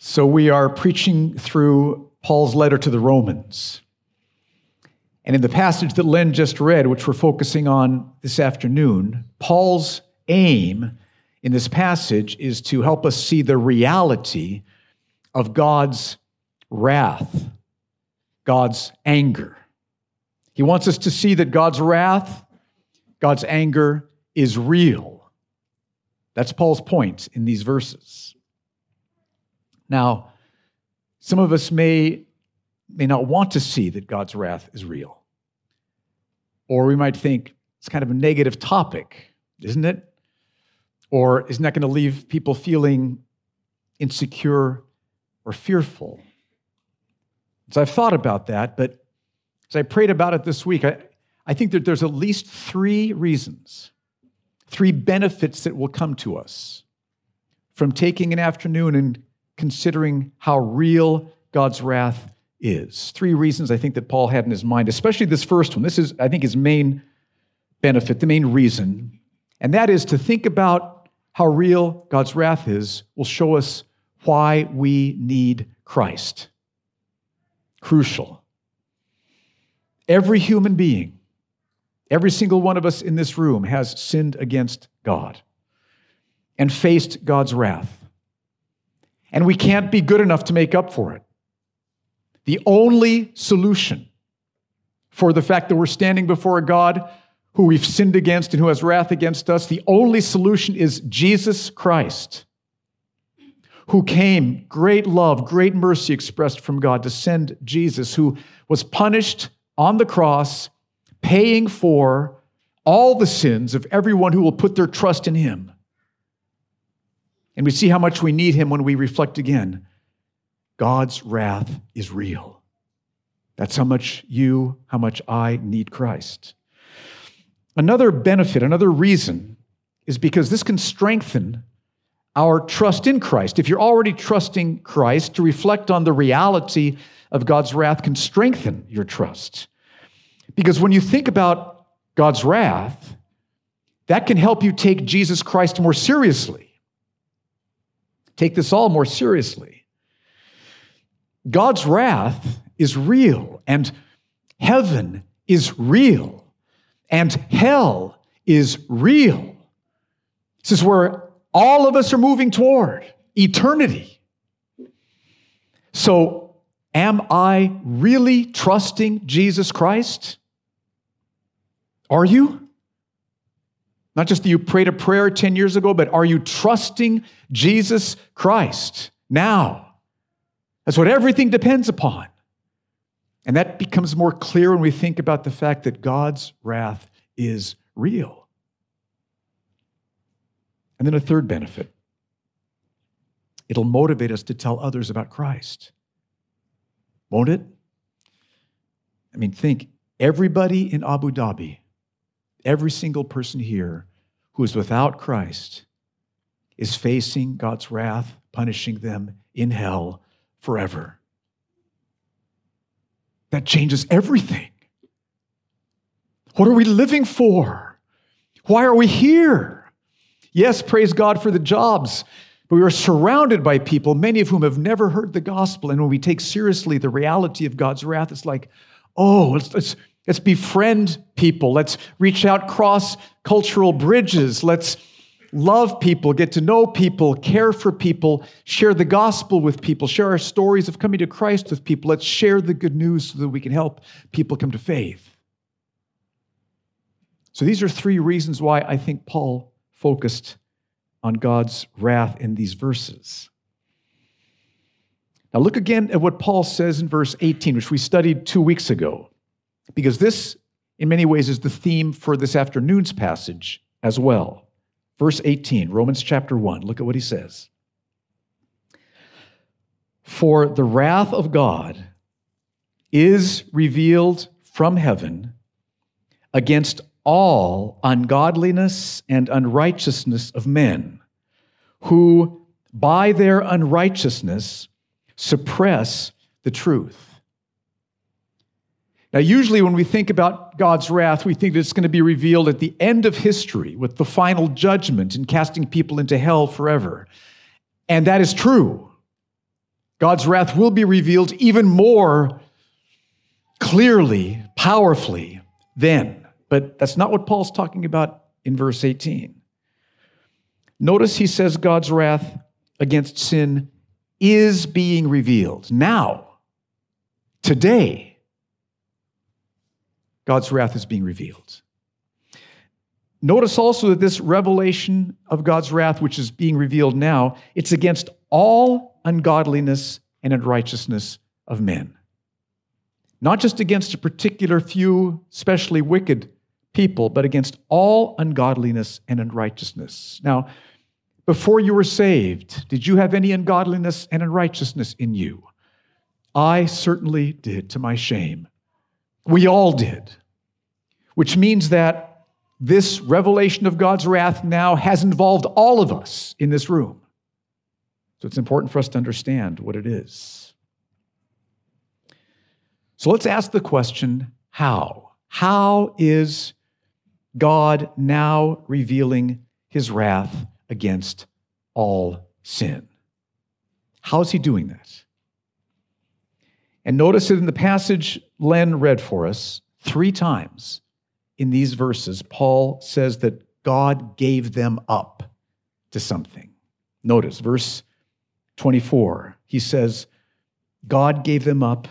So, we are preaching through Paul's letter to the Romans. And in the passage that Len just read, which we're focusing on this afternoon, Paul's aim in this passage is to help us see the reality of God's wrath, God's anger. He wants us to see that God's wrath, God's anger is real. That's Paul's point in these verses. Now, some of us may, may not want to see that God's wrath is real. Or we might think it's kind of a negative topic, isn't it? Or isn't that going to leave people feeling insecure or fearful? So I've thought about that, but as I prayed about it this week, I, I think that there's at least three reasons, three benefits that will come to us from taking an afternoon and considering how real God's wrath is. Three reasons I think that Paul had in his mind, especially this first one. This is, I think, his main benefit, the main reason. And that is to think about how real God's wrath is, will show us why we need Christ. Crucial. Every human being, every single one of us in this room has sinned against God and faced God's wrath. And we can't be good enough to make up for it. The only solution for the fact that we're standing before a God who we've sinned against and who has wrath against us, the only solution is Jesus Christ, who came, great love, great mercy expressed from God to send Jesus, who was punished on the cross, paying for all the sins of everyone who will put their trust in him. And we see how much we need him when we reflect again God's wrath is real. That's how much you, how much I need Christ. Another benefit, another reason is because this can strengthen our trust in Christ. If you're already trusting Christ, to reflect on the reality of God's wrath can strengthen your trust. Because when you think about God's wrath, that can help you take Jesus Christ more seriously. Take this all more seriously. God's wrath is real, and heaven is real, and hell is real. This is where all of us are moving toward eternity. So, am I really trusting Jesus Christ? Are you? Not just that you prayed a prayer 10 years ago, but are you trusting Jesus Christ now? That's what everything depends upon. And that becomes more clear when we think about the fact that God's wrath is real. And then a third benefit it'll motivate us to tell others about Christ. Won't it? I mean, think everybody in Abu Dhabi, every single person here who is without Christ is facing God's wrath, punishing them in hell forever. That changes everything. What are we living for? Why are we here? Yes, praise God for the jobs, but we are surrounded by people, many of whom have never heard the gospel. And when we take seriously the reality of God's wrath, it's like, oh, let's, let's befriend people. Let's reach out cross cultural bridges. Let's love people, get to know people, care for people, share the gospel with people, share our stories of coming to Christ with people. Let's share the good news so that we can help people come to faith. So, these are three reasons why I think Paul focused on God's wrath in these verses. Now, look again at what Paul says in verse 18, which we studied two weeks ago, because this, in many ways, is the theme for this afternoon's passage as well. Verse 18, Romans chapter 1. Look at what he says. For the wrath of God is revealed from heaven against all ungodliness and unrighteousness of men, who by their unrighteousness suppress the truth. Now, usually when we think about God's wrath, we think that it's going to be revealed at the end of history with the final judgment and casting people into hell forever. And that is true. God's wrath will be revealed even more clearly, powerfully then. But that's not what Paul's talking about in verse 18. Notice he says God's wrath against sin is being revealed. Now, today, God's wrath is being revealed. Notice also that this revelation of God's wrath, which is being revealed now, it's against all ungodliness and unrighteousness of men. Not just against a particular few, especially wicked people, but against all ungodliness and unrighteousness. Now, before you were saved, did you have any ungodliness and unrighteousness in you? I certainly did, to my shame. We all did. Which means that this revelation of God's wrath now has involved all of us in this room. So it's important for us to understand what it is. So let's ask the question how? How is God now revealing his wrath against all sin? How is he doing that? And notice that in the passage Len read for us, three times in these verses, Paul says that God gave them up to something. Notice verse 24, he says, God gave them up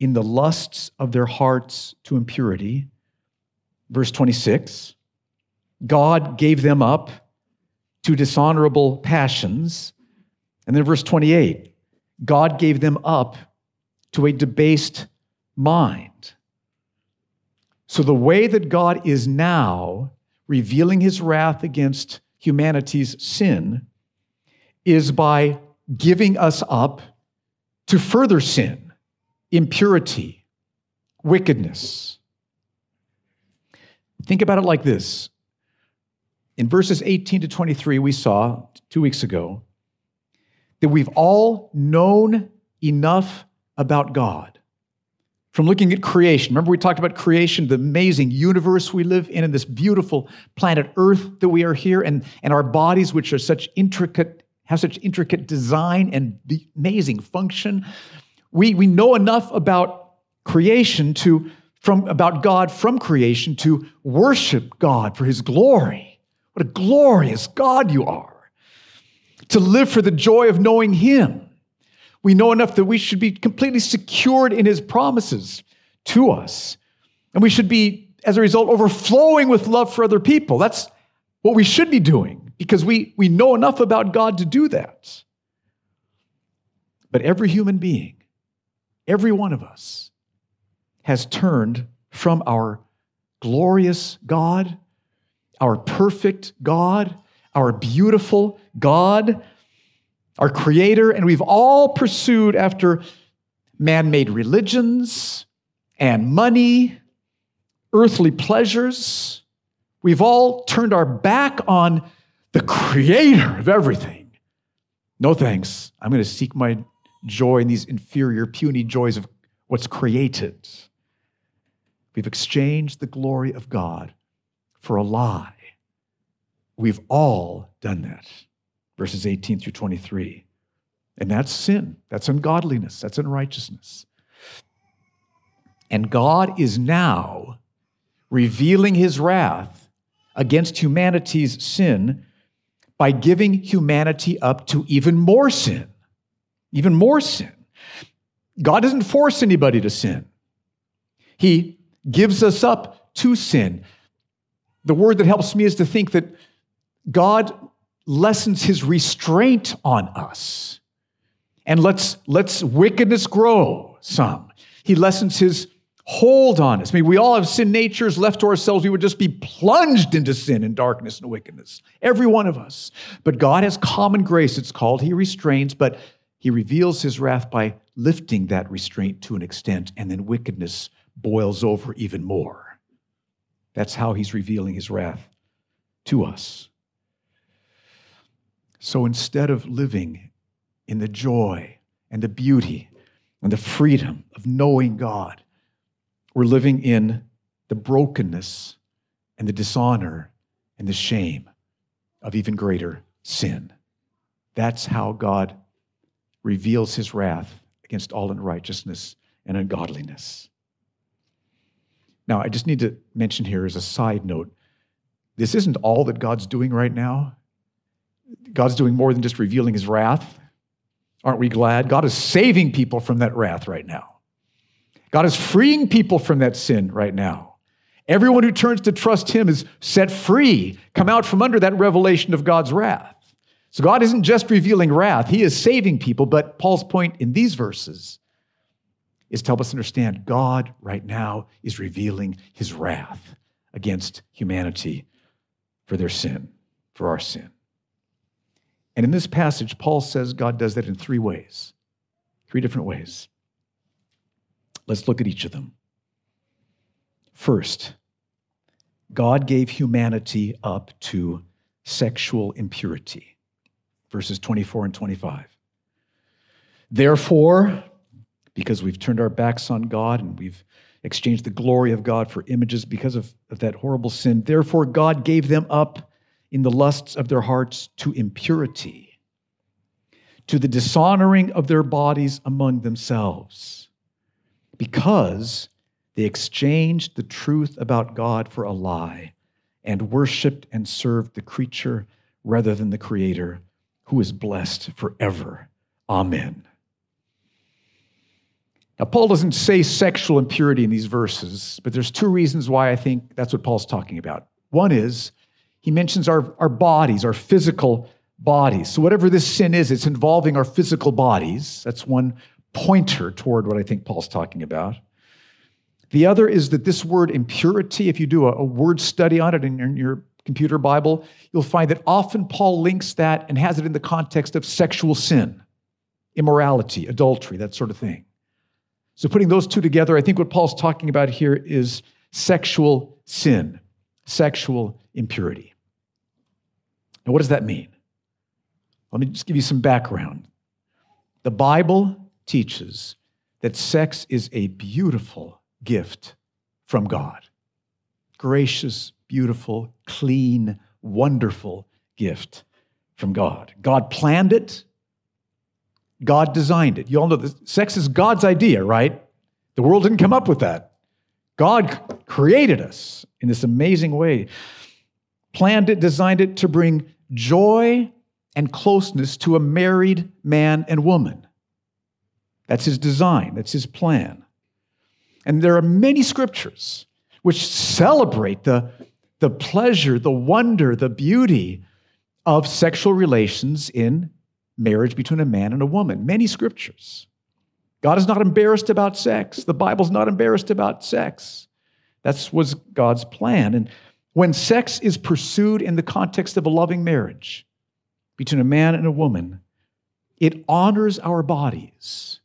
in the lusts of their hearts to impurity. Verse 26, God gave them up to dishonorable passions. And then verse 28, God gave them up to a debased mind. So the way that God is now revealing his wrath against humanity's sin is by giving us up to further sin, impurity, wickedness. Think about it like this. In verses 18 to 23, we saw two weeks ago that we've all known enough about God from looking at creation. Remember, we talked about creation, the amazing universe we live in, and this beautiful planet Earth that we are here, and, and our bodies, which are such intricate have such intricate design and amazing function. We, we know enough about creation to from about God from creation to worship God for his glory. What a glorious God you are. To live for the joy of knowing him. We know enough that we should be completely secured in his promises to us. And we should be, as a result, overflowing with love for other people. That's what we should be doing because we, we know enough about God to do that. But every human being, every one of us, has turned from our glorious God, our perfect God, our beautiful God, our Creator, and we've all pursued after man made religions and money, earthly pleasures. We've all turned our back on the creator of everything. No thanks. I'm going to seek my joy in these inferior, puny joys of what's created. We've exchanged the glory of God for a lie. We've all done that. Verses 18 through 23. And that's sin. That's ungodliness. That's unrighteousness. And God is now revealing his wrath against humanity's sin by giving humanity up to even more sin. Even more sin. God doesn't force anybody to sin, He gives us up to sin. The word that helps me is to think that God lessens his restraint on us and lets, lets wickedness grow some. He lessens his hold on us. I mean, we all have sin natures left to ourselves. We would just be plunged into sin and darkness and wickedness. Every one of us. But God has common grace, it's called. He restrains, but He reveals His wrath by lifting that restraint to an extent, and then wickedness boils over even more. That's how He's revealing His wrath to us. So instead of living in the joy and the beauty and the freedom of knowing God, we're living in the brokenness and the dishonor and the shame of even greater sin. That's how God reveals his wrath against all unrighteousness and ungodliness. Now, I just need to mention here as a side note this isn't all that God's doing right now. God's doing more than just revealing his wrath. Aren't we glad? God is saving people from that wrath right now. God is freeing people from that sin right now. Everyone who turns to trust him is set free, come out from under that revelation of God's wrath. So God isn't just revealing wrath, he is saving people. But Paul's point in these verses is to help us understand God right now is revealing his wrath against humanity for their sin, for our sin. And in this passage, Paul says God does that in three ways, three different ways. Let's look at each of them. First, God gave humanity up to sexual impurity. Verses 24 and 25. Therefore, because we've turned our backs on God and we've exchanged the glory of God for images because of, of that horrible sin, therefore God gave them up in the lusts of their hearts to impurity, to the dishonoring of their bodies among themselves because they exchanged the truth about God for a lie and worshiped and served the creature rather than the Creator, who is blessed forever. Amen. Now, Paul doesn't say sexual impurity in these verses, but there's two reasons why I think that's what Paul's talking about. One is he mentions our, our bodies, our physical bodies. So, whatever this sin is, it's involving our physical bodies. That's one pointer toward what I think Paul's talking about. The other is that this word impurity, if you do a, a word study on it in your, in your computer Bible, you'll find that often Paul links that and has it in the context of sexual sin, immorality, adultery, that sort of thing. So, putting those two together, I think what Paul's talking about here is sexual sin, sexual impurity. Now, what does that mean? Let me just give you some background. The Bible teaches that sex is a beautiful gift from God. Gracious, beautiful, clean, wonderful gift from God. God planned it, God designed it. You all know that sex is God's idea, right? The world didn't come up with that. God created us in this amazing way, planned it, designed it to bring joy and closeness to a married man and woman. That's his design, that's his plan. And there are many scriptures which celebrate the, the pleasure, the wonder, the beauty of sexual relations in marriage between a man and a woman. Many scriptures. God is not embarrassed about sex. The Bible's not embarrassed about sex. That was God's plan. And when sex is pursued in the context of a loving marriage between a man and a woman, it honors our bodies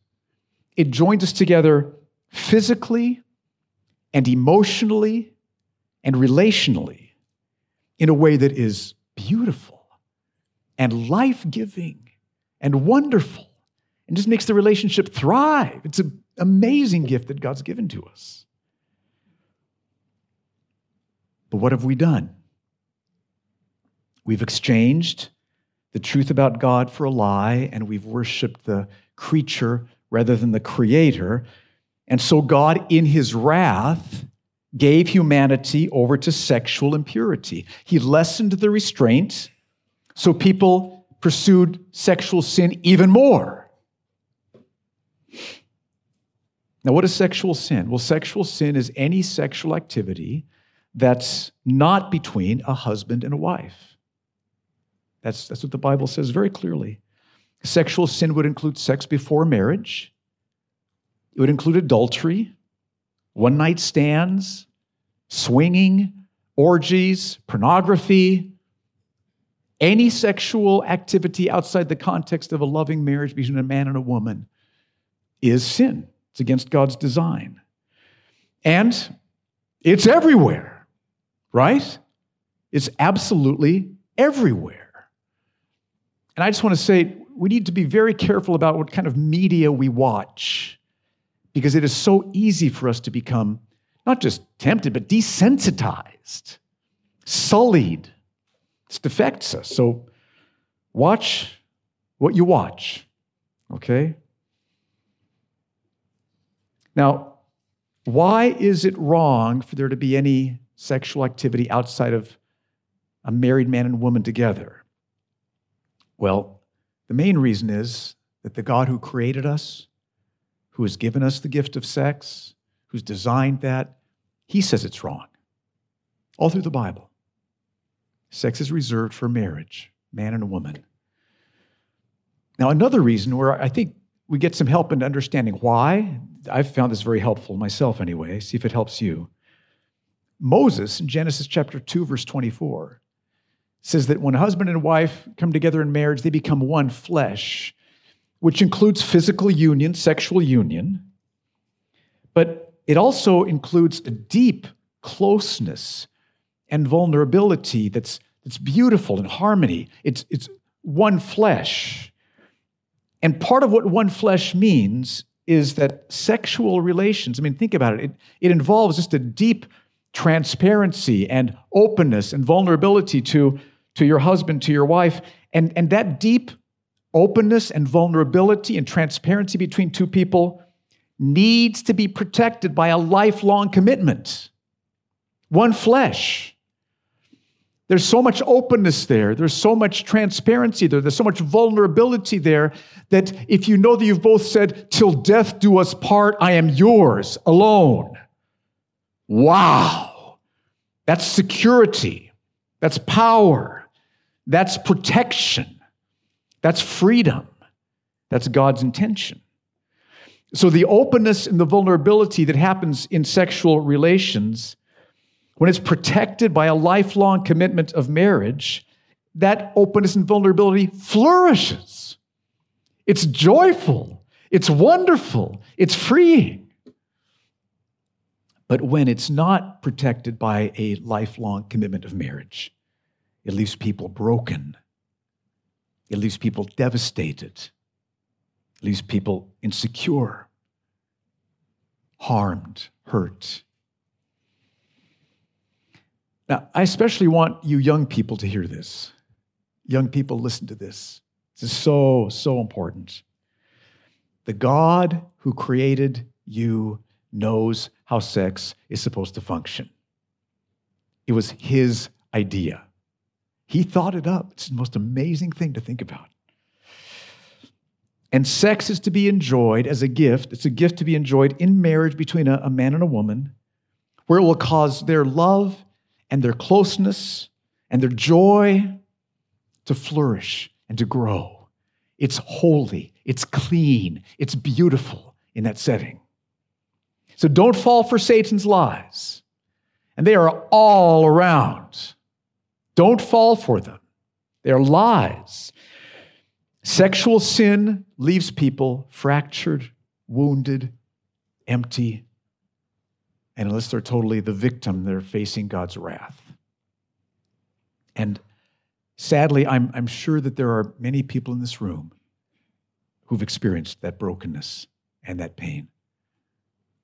it joins us together physically and emotionally and relationally in a way that is beautiful and life giving and wonderful and just makes the relationship thrive. It's an amazing gift that God's given to us. But what have we done? We've exchanged the truth about God for a lie, and we've worshiped the creature rather than the creator. And so God, in his wrath, gave humanity over to sexual impurity. He lessened the restraint so people pursued sexual sin even more. Now, what is sexual sin? Well, sexual sin is any sexual activity that's not between a husband and a wife. That's, that's what the Bible says very clearly. Sexual sin would include sex before marriage, it would include adultery, one night stands, swinging, orgies, pornography, any sexual activity outside the context of a loving marriage between a man and a woman is sin. It's against God's design. And it's everywhere, right? It's absolutely everywhere. And I just want to say, we need to be very careful about what kind of media we watch because it is so easy for us to become not just tempted, but desensitized, sullied. It affects us. So watch what you watch. Okay? Now, why is it wrong for there to be any sexual activity outside of a married man and woman together? Well, the main reason is that the God who created us, who has given us the gift of sex, who's designed that, he says it's wrong. All through the Bible. Sex is reserved for marriage, man and woman. Now, another reason where I think we get some help in understanding why, I've found this very helpful myself anyway, see if it helps you. Moses in Genesis chapter 2, verse 24, says that when husband and wife come together in marriage, they become one flesh, which includes physical union, sexual union, but it also includes a deep closeness and vulnerability that's, that's beautiful and harmony. It's, it's one flesh. And part of what one flesh means is that sexual relations, I mean, think about it, it, it involves just a deep transparency and openness and vulnerability to, to your husband, to your wife. And, and that deep openness and vulnerability and transparency between two people needs to be protected by a lifelong commitment. One flesh. There's so much openness there. There's so much transparency there. There's so much vulnerability there that if you know that you've both said, Till death do us part, I am yours alone. Wow. That's security. That's power. That's protection. That's freedom. That's God's intention. So the openness and the vulnerability that happens in sexual relations when it's protected by a lifelong commitment of marriage, that openness and vulnerability flourishes. It's joyful, it's wonderful, it's freeing. But when it's not protected by a lifelong commitment of marriage, it leaves people broken. It leaves people devastated. It leaves people insecure, harmed, hurt. Now, I especially want you young people to hear this. Young people, listen to this. This is so, so important. The God who created you knows how sex is supposed to function. It was his idea. He thought it up. It's the most amazing thing to think about. And sex is to be enjoyed as a gift. It's a gift to be enjoyed in marriage between a, a man and a woman, where it will cause their love and their closeness and their joy to flourish and to grow. It's holy, it's clean, it's beautiful in that setting. So don't fall for Satan's lies. And they are all around. Don't fall for them. They are lies. Sexual sin leaves people fractured, wounded, empty, and unless they're totally the victim, they're facing God's wrath. And sadly, I'm, I'm sure that there are many people in this room who've experienced that brokenness and that pain.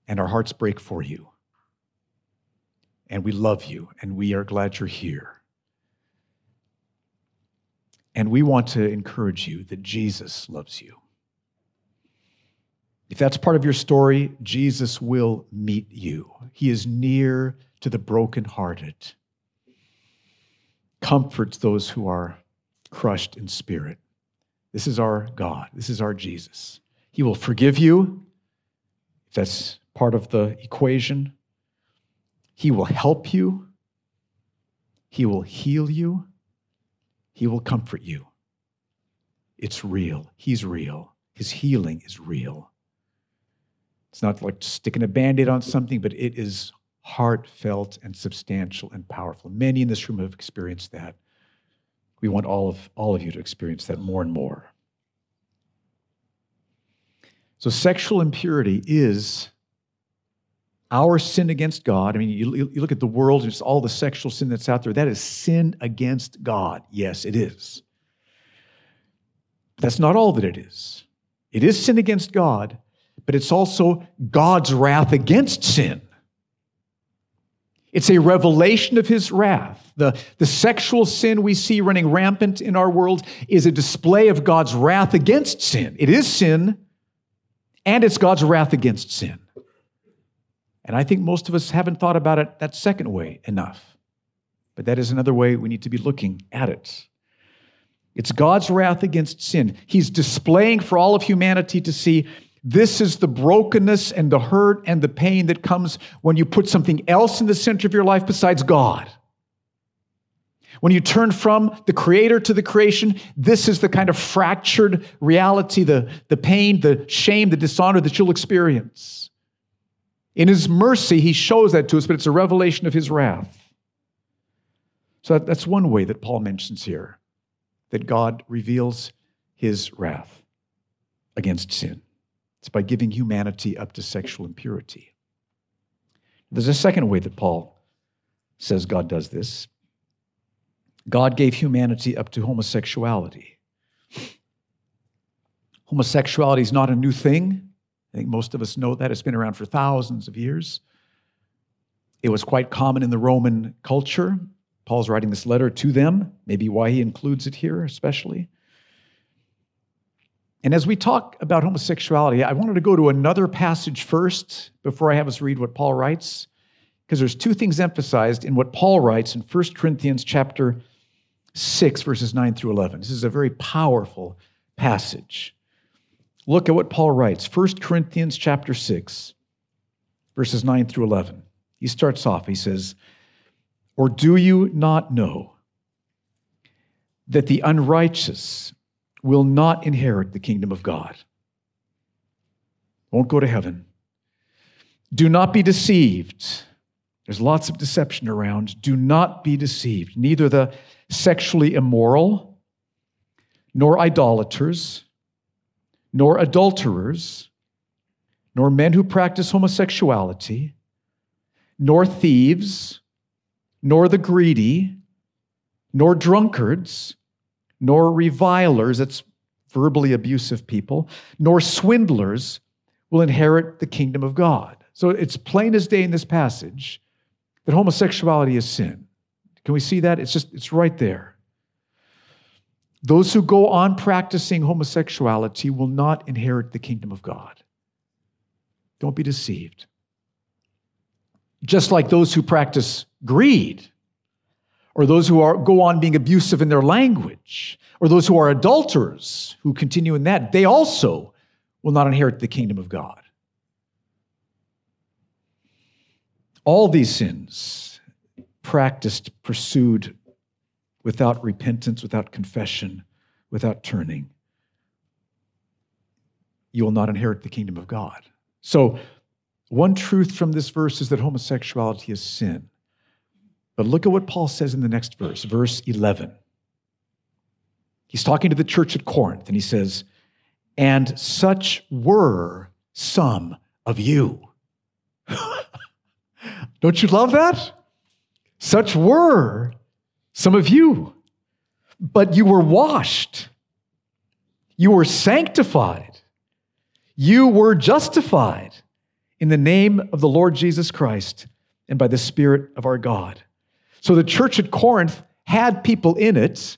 And our hearts break for you. And we love you, and we are glad you're here. And we want to encourage you that Jesus loves you. If that's part of your story, Jesus will meet you. He is near to the brokenhearted, comforts those who are crushed in spirit. This is our God. This is our Jesus. He will forgive you, if that's part of the equation. He will help you. He will heal you. He will comfort you. It's real. He's real. His healing is real. It's not like sticking a band aid on something, but it is heartfelt and substantial and powerful. Many in this room have experienced that. We want all of, all of you to experience that more and more. So, sexual impurity is our sin against God. I mean, you, you look at the world and just all the sexual sin that's out there. That is sin against God. Yes, it is. But that's not all that it is. It is sin against God, but it's also God's wrath against sin. It's a revelation of his wrath. The, the sexual sin we see running rampant in our world is a display of God's wrath against sin. It is sin, and it's God's wrath against sin. And I think most of us haven't thought about it that second way enough. But that is another way we need to be looking at it. It's God's wrath against sin. He's displaying for all of humanity to see this is the brokenness and the hurt and the pain that comes when you put something else in the center of your life besides God. When you turn from the creator to the creation, this is the kind of fractured reality, the, the pain, the shame, the dishonor that you'll experience. In his mercy, he shows that to us, but it's a revelation of his wrath. So that's one way that Paul mentions here that God reveals his wrath against sin. It's by giving humanity up to sexual impurity. There's a second way that Paul says God does this. God gave humanity up to homosexuality. Homosexuality is not a new thing. I think most of us know that. It's been around for thousands of years. It was quite common in the Roman culture. Paul's writing this letter to them, maybe why he includes it here, especially. And as we talk about homosexuality, I wanted to go to another passage first before I have us read what Paul writes, because there's two things emphasized in what Paul writes in 1 Corinthians chapter 6, verses 9 through 11. This is a very powerful passage. Look at what Paul writes, 1 Corinthians chapter 6, verses 9 through 11. He starts off, he says, Or do you not know that the unrighteous will not inherit the kingdom of God. Won't go to heaven. Do not be deceived. There's lots of deception around. Do not be deceived. Neither the sexually immoral, nor idolaters, nor adulterers, nor men who practice homosexuality, nor thieves, nor the greedy, nor drunkards nor revilers, that's verbally abusive people, nor swindlers will inherit the kingdom of God. So it's plain as day in this passage that homosexuality is sin. Can we see that? It's just, it's right there. Those who go on practicing homosexuality will not inherit the kingdom of God. Don't be deceived. Just like those who practice greed or those who are, go on being abusive in their language, or those who are adulterers who continue in that, they also will not inherit the kingdom of God. All these sins, practiced, pursued without repentance, without confession, without turning, you will not inherit the kingdom of God. So, one truth from this verse is that homosexuality is sin. But look at what Paul says in the next verse, verse 11. He's talking to the church at Corinth, and he says, And such were some of you. Don't you love that? Such were some of you. But you were washed, you were sanctified, you were justified in the name of the Lord Jesus Christ and by the Spirit of our God. So the church at Corinth had people in it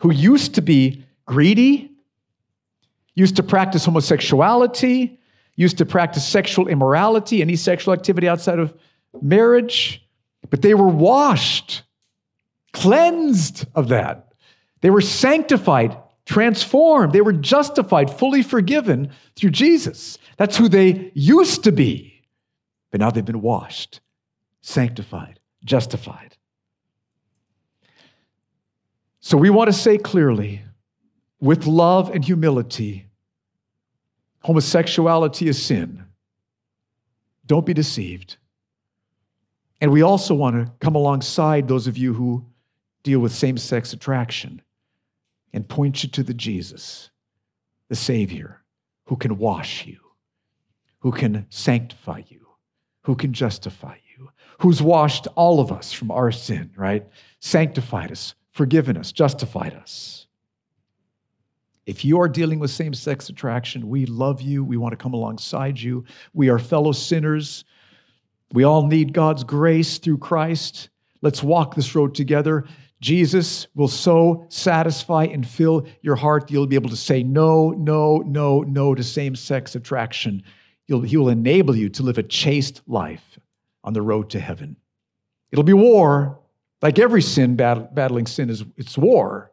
who used to be greedy, used to practice homosexuality, used to practice sexual immorality, any sexual activity outside of marriage, but they were washed, cleansed of that. They were sanctified, transformed, they were justified, fully forgiven through Jesus. That's who they used to be. But now they've been washed, sanctified, justified. So we want to say clearly, with love and humility, homosexuality is sin. Don't be deceived. And we also want to come alongside those of you who deal with same sex attraction and point you to the Jesus, the Savior, who can wash you, who can sanctify you, who can justify you, who's washed all of us from our sin, right? Sanctified us, forgiven us, justified us. If you are dealing with same sex attraction, we love you. We want to come alongside you. We are fellow sinners. We all need God's grace through Christ. Let's walk this road together. Jesus will so satisfy and fill your heart, you'll be able to say no, no, no, no to same sex attraction. He'll, he will enable you to live a chaste life on the road to heaven. It'll be war. Like every sin, battling sin is it's war.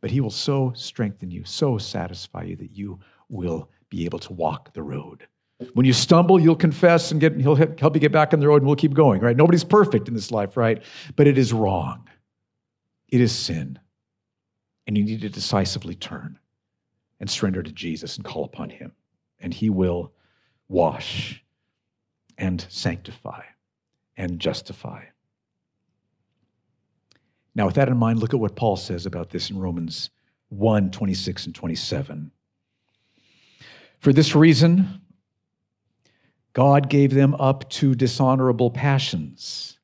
But he will so strengthen you, so satisfy you that you will be able to walk the road. When you stumble, you'll confess and get, he'll help you get back on the road and we'll keep going, right? Nobody's perfect in this life, right? But it is wrong. It is sin. And you need to decisively turn and surrender to Jesus and call upon him. And he will wash and sanctify and justify. Now, with that in mind, look at what Paul says about this in Romans 1 26 and 27. For this reason, God gave them up to dishonorable passions.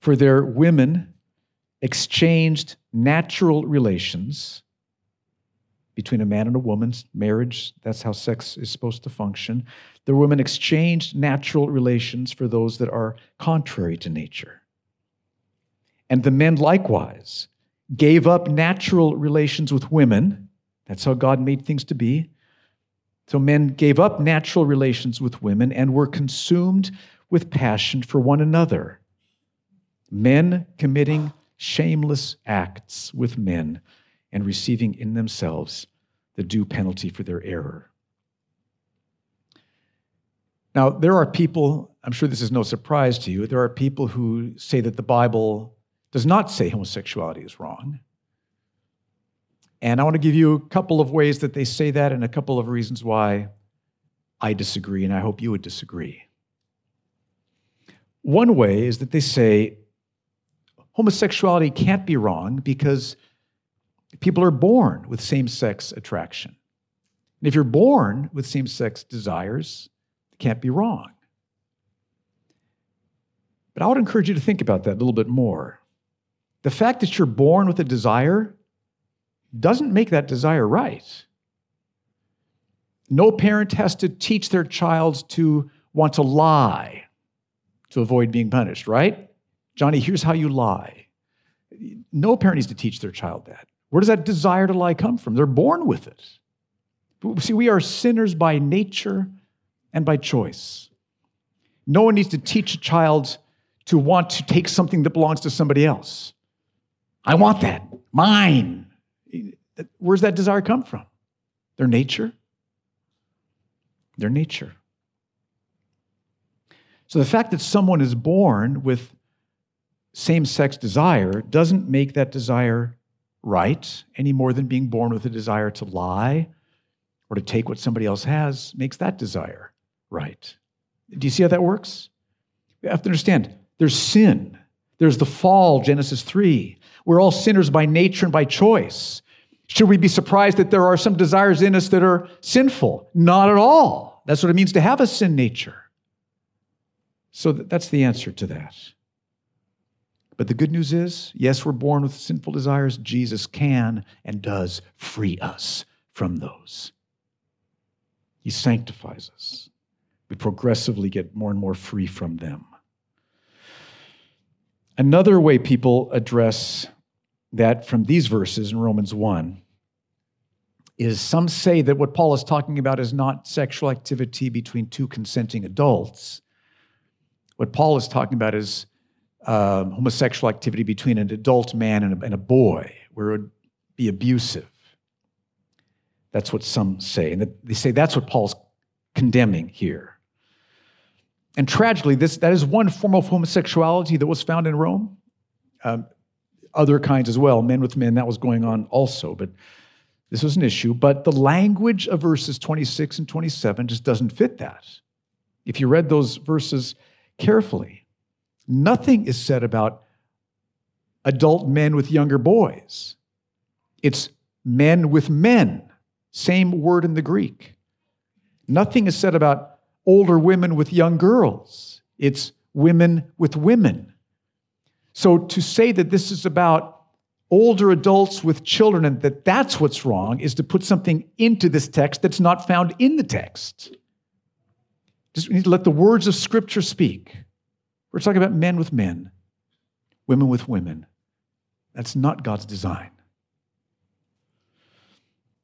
For their women exchanged natural relations between a man and a woman's marriage. That's how sex is supposed to function. The women exchanged natural relations for those that are contrary to nature. And the men likewise gave up natural relations with women. That's how God made things to be. So men gave up natural relations with women and were consumed with passion for one another. Men committing shameless acts with men and receiving in themselves the due penalty for their error. Now, there are people, I'm sure this is no surprise to you, there are people who say that the Bible does not say homosexuality is wrong. And I want to give you a couple of ways that they say that and a couple of reasons why I disagree, and I hope you would disagree. One way is that they say homosexuality can't be wrong because people are born with same sex attraction. And if you're born with same sex desires, it can't be wrong. But I would encourage you to think about that a little bit more. The fact that you're born with a desire doesn't make that desire right. No parent has to teach their child to want to lie to avoid being punished, right? Johnny, here's how you lie. No parent needs to teach their child that. Where does that desire to lie come from? They're born with it. See, we are sinners by nature and by choice. No one needs to teach a child to want to take something that belongs to somebody else. I want that, mine. Where's that desire come from? Their nature? Their nature. So the fact that someone is born with same sex desire doesn't make that desire right any more than being born with a desire to lie or to take what somebody else has makes that desire right. Do you see how that works? You have to understand there's sin, there's the fall, Genesis 3. We're all sinners by nature and by choice. Should we be surprised that there are some desires in us that are sinful? Not at all. That's what it means to have a sin nature. So that's the answer to that. But the good news is yes, we're born with sinful desires. Jesus can and does free us from those. He sanctifies us. We progressively get more and more free from them. Another way people address that from these verses in Romans 1 is some say that what Paul is talking about is not sexual activity between two consenting adults. What Paul is talking about is um, homosexual activity between an adult man and a, and a boy, where it would be abusive. That's what some say. And they say that's what Paul's condemning here. And tragically, this, that is one form of homosexuality that was found in Rome. Um, other kinds as well, men with men, that was going on also, but this was an issue. But the language of verses 26 and 27 just doesn't fit that. If you read those verses carefully, nothing is said about adult men with younger boys. It's men with men, same word in the Greek. Nothing is said about older women with young girls. It's women with women. So to say that this is about older adults with children and that that's what's wrong is to put something into this text that's not found in the text. Just we need to let the words of Scripture speak. We're talking about men with men, women with women. That's not God's design.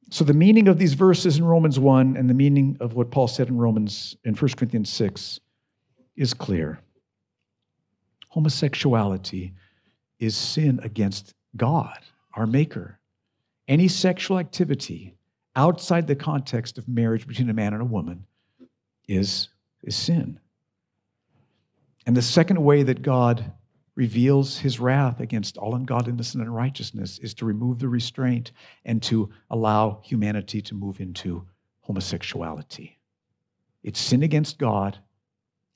So the meaning of these verses in Romans 1 and the meaning of what Paul said in Romans in 1 Corinthians 6 is clear. Homosexuality is sin against God, our maker. Any sexual activity outside the context of marriage between a man and a woman is, is sin. And the second way that God reveals his wrath against all ungodliness and unrighteousness is to remove the restraint and to allow humanity to move into homosexuality. It's sin against God,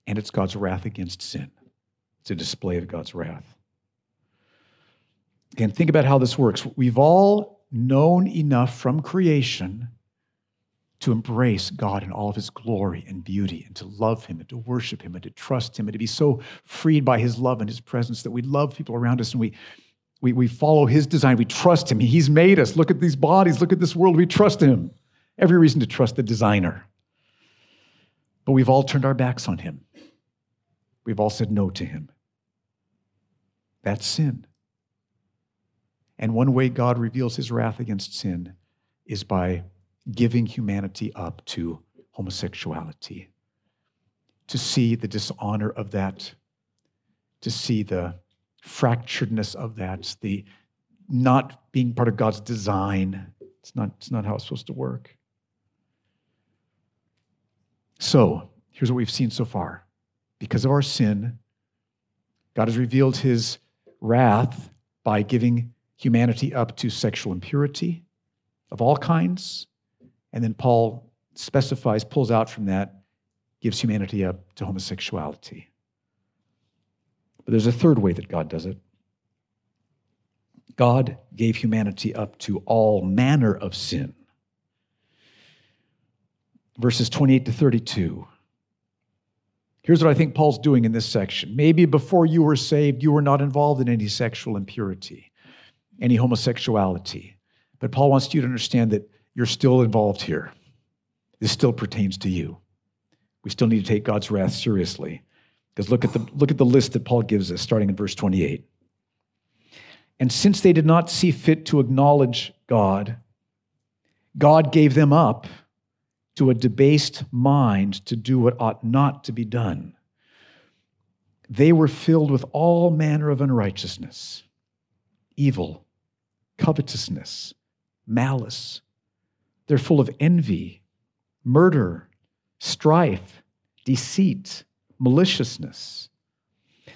and it's God's wrath against sin. It's a display of God's wrath. Again, think about how this works. We've all known enough from creation to embrace God in all of his glory and beauty and to love him and to worship him and to trust him and to be so freed by his love and his presence that we love people around us and we, we, we follow his design. We trust him. He's made us. Look at these bodies. Look at this world. We trust him. Every reason to trust the designer. But we've all turned our backs on him. We've all said no to him. That's sin. And one way God reveals his wrath against sin is by giving humanity up to homosexuality, to see the dishonor of that, to see the fracturedness of that, the not being part of God's design. It's not, it's not how it's supposed to work. So, here's what we've seen so far. Because of our sin, God has revealed his wrath by giving humanity up to sexual impurity of all kinds, and then Paul specifies, pulls out from that, gives humanity up to homosexuality. But there's a third way that God does it. God gave humanity up to all manner of sin. Verses 28 to 32. Here's what I think Paul's doing in this section. Maybe before you were saved, you were not involved in any sexual impurity, any homosexuality. But Paul wants you to understand that you're still involved here. This still pertains to you. We still need to take God's wrath seriously. Because look at the look at the list that Paul gives us, starting in verse 28. And since they did not see fit to acknowledge God, God gave them up to a debased mind to do what ought not to be done. They were filled with all manner of unrighteousness, evil, covetousness, malice they're full of envy, murder, strife, deceit, maliciousness.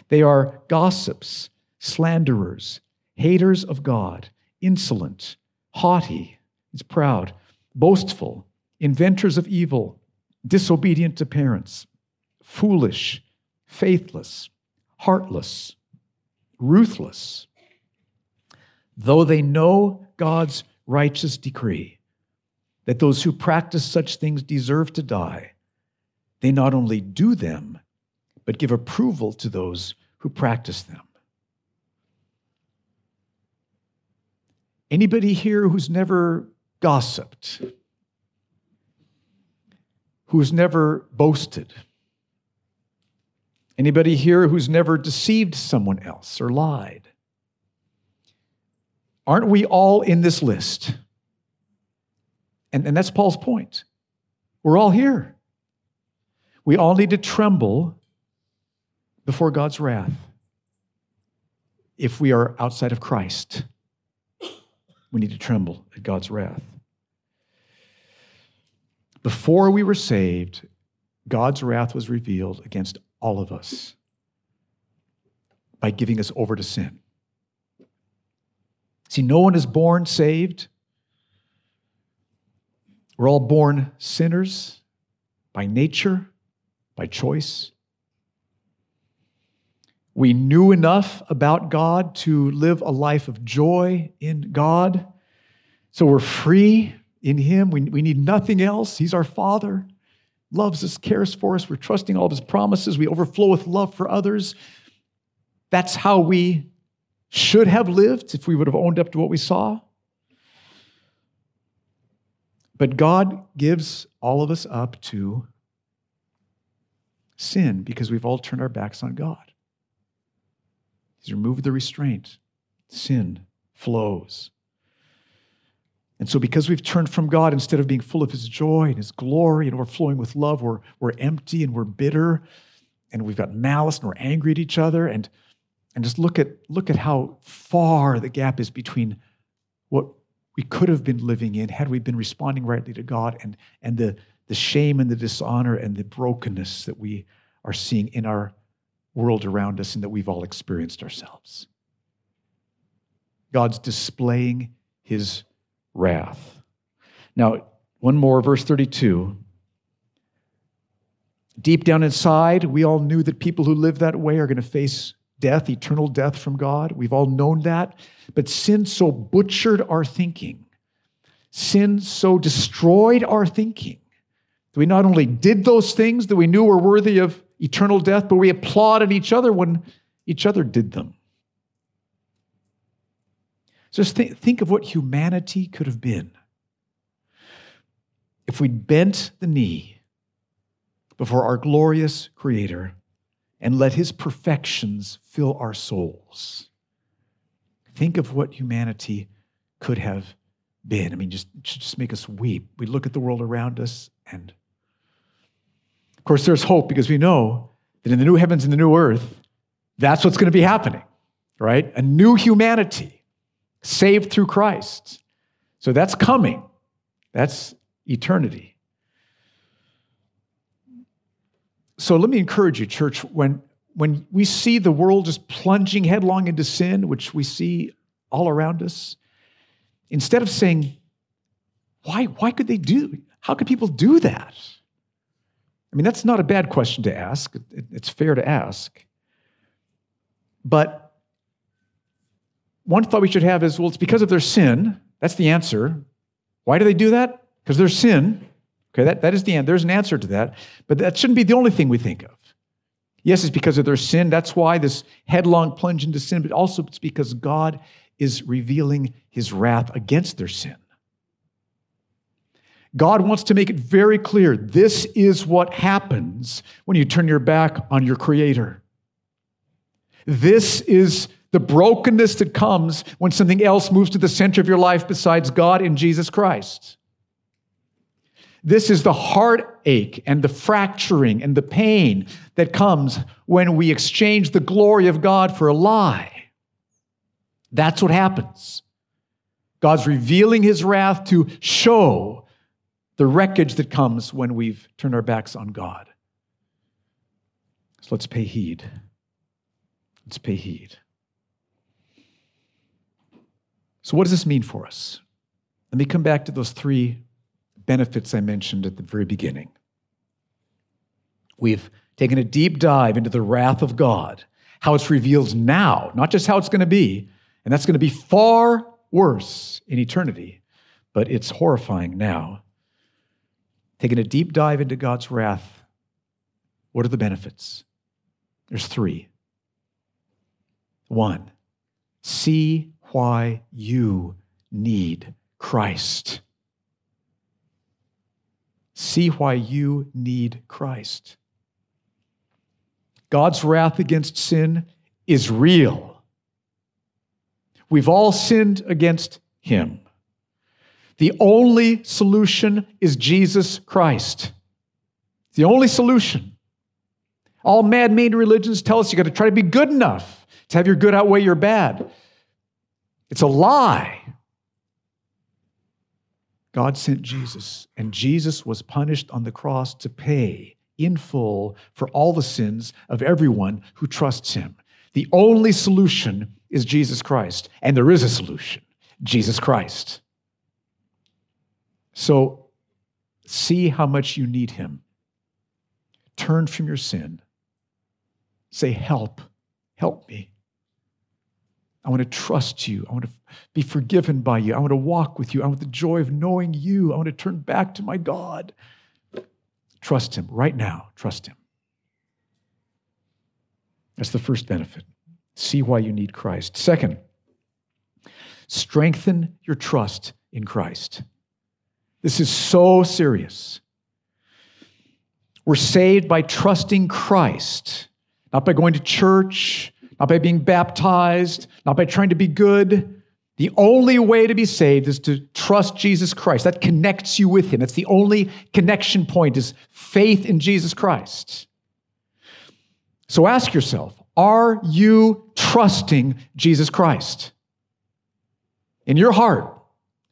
They are gossips, slanderers, haters of God, insolent, haughty, it's proud, boastful, inventors of evil, disobedient to parents, foolish, faithless, heartless, ruthless. Though they know God's righteous decree, that those who practice such things deserve to die, they not only do them, but give approval to those who practice them. Anybody here who's never gossiped, who's never boasted? Anybody here who's never deceived someone else or lied? Aren't we all in this list? And, and that's Paul's point. We're all here. We all need to tremble before God's wrath if we are outside of Christ. We need to tremble at God's wrath. Before we were saved, God's wrath was revealed against all of us by giving us over to sin. See, no one is born saved we're all born sinners by nature, by choice. We knew enough about God to live a life of joy in God. So we're free in Him. We, we need nothing else. He's our Father, loves us, cares for us. We're trusting all of His promises. We overflow with love for others. That's how we should have lived if we would have owned up to what we saw. But God gives all of us up to Sin, because we've all turned our backs on God. He's removed the restraint. Sin flows. And so, because we've turned from God, instead of being full of His joy and His glory and overflowing with love, we're, we're empty and we're bitter and we've got malice and we're angry at each other. And, and just look at, look at how far the gap is between what we could have been living in had we been responding rightly to God and, and the, the shame and the dishonor and the brokenness that we are seeing in our world around us and that we've all experienced ourselves. God's displaying his wrath. Now, one more, verse 32. Deep down inside, we all knew that people who live that way are going to face death, eternal death from God. We've all known that. But sin so butchered our thinking, sin so destroyed our thinking, that we not only did those things that we knew were worthy of eternal death, but we applauded each other when each other did them. Just think, think of what humanity could have been if we'd bent the knee before our glorious Creator and let His perfections fill our souls. Think of what humanity could have been. I mean, just, just make us weep. We look at the world around us, and of course, there's hope because we know that in the new heavens and the new earth, that's what's going to be happening, right? A new humanity saved through Christ. So that's coming. That's eternity. So let me encourage you, church, when, when we see the world just plunging headlong into sin, which we see all around us, instead of saying, why, why could they do? How could people do that? I mean, that's not a bad question to ask. It's fair to ask. But one thought we should have is well, it's because of their sin. That's the answer. Why do they do that? Because their sin. Okay, that, that is the end. There's an answer to that. But that shouldn't be the only thing we think of. Yes, it's because of their sin. That's why this headlong plunge into sin, but also it's because God is revealing his wrath against their sin. God wants to make it very clear this is what happens when you turn your back on your Creator. This is the brokenness that comes when something else moves to the center of your life besides God in Jesus Christ. This is the heartache and the fracturing and the pain that comes when we exchange the glory of God for a lie. That's what happens. God's revealing his wrath to show the wreckage that comes when we've turned our backs on God. So let's pay heed. Let's pay heed. So, what does this mean for us? Let me come back to those three benefits I mentioned at the very beginning. We've taken a deep dive into the wrath of God, how it's revealed now, not just how it's going to be, and that's going to be far worse in eternity, but it's horrifying now. Taking a deep dive into God's wrath, what are the benefits? There's three. One, see why you need Christ. See why you need Christ. God's wrath against sin is real. We've all sinned against him. The only solution is Jesus Christ. The only solution. All man made religions tell us you got to try to be good enough to have your good outweigh your bad. It's a lie. God sent Jesus, and Jesus was punished on the cross to pay in full for all the sins of everyone who trusts him. The only solution is Jesus Christ, and there is a solution Jesus Christ. So see how much you need him. Turn from your sin. Say, Help, help me. I want to trust you. I want to be forgiven by you. I want to walk with you. I want the joy of knowing you. I want to turn back to my God. Trust Him right now. Trust Him. That's the first benefit. See why you need Christ. Second, strengthen your trust in Christ. This is so serious. We're saved by trusting Christ, not by going to church, not by being baptized, not by trying to be good. The only way to be saved is to trust Jesus Christ. That connects you with him. That's the only connection point is faith in Jesus Christ. So ask yourself, are you trusting Jesus Christ? In your heart,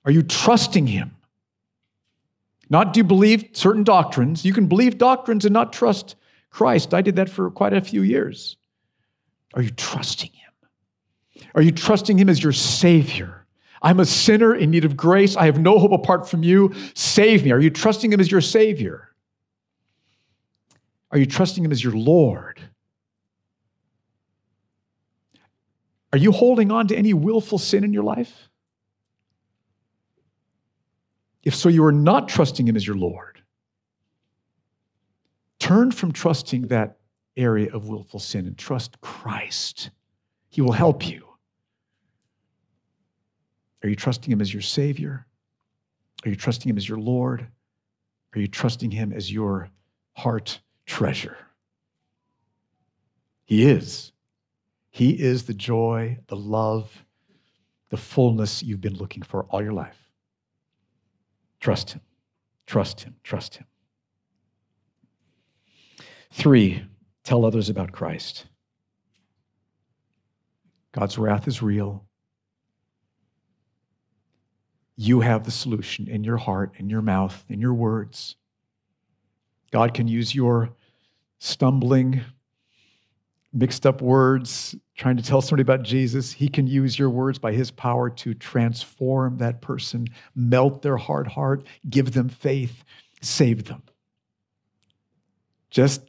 are you trusting him? Not do you believe certain doctrines. You can believe doctrines and not trust Christ. I did that for quite a few years. Are you trusting him? Are you trusting him as your Savior? I'm a sinner in need of grace. I have no hope apart from you. Save me. Are you trusting him as your Savior? Are you trusting him as your Lord? Are you holding on to any willful sin in your life? If so, you are not trusting Him as your Lord. Turn from trusting that area of willful sin and trust Christ. He will help you. Are you trusting Him as your Savior? Are you trusting Him as your Lord? Are you trusting Him as your heart treasure? He is. He is the joy, the love, the fullness you've been looking for all your life. Trust Him, trust Him, trust Him. Three, tell others about Christ. God's wrath is real. You have the solution in your heart, in your mouth, in your words. God can use your stumbling, mixed up words, trying to tell somebody about Jesus, he can use your words by his power to transform that person, melt their hard heart, give them faith, save them. Just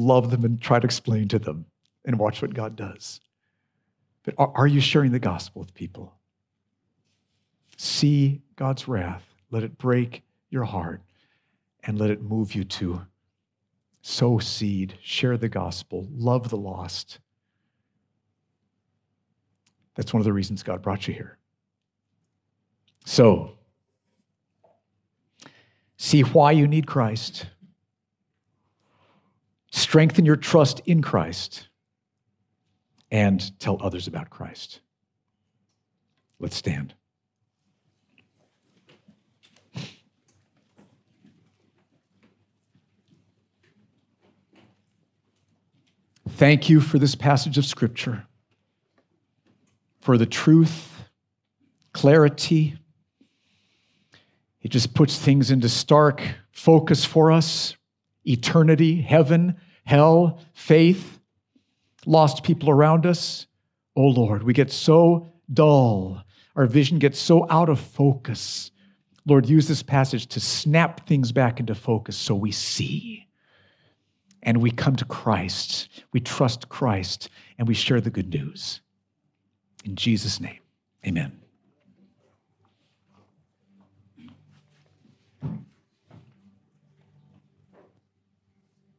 love them and try to explain to them and watch what God does. But are, are you sharing the gospel with people? See God's wrath, let it break your heart, and let it move you to sow seed, share the gospel, love the lost. That's one of the reasons God brought you here. So, see why you need Christ, strengthen your trust in Christ, and tell others about Christ. Let's stand. Thank you for this passage of Scripture, for the truth, clarity. It just puts things into stark focus for us eternity, heaven, hell, faith, lost people around us. Oh Lord, we get so dull. Our vision gets so out of focus. Lord, use this passage to snap things back into focus so we see and we come to Christ. We trust Christ and we share the good news. In Jesus' name, amen.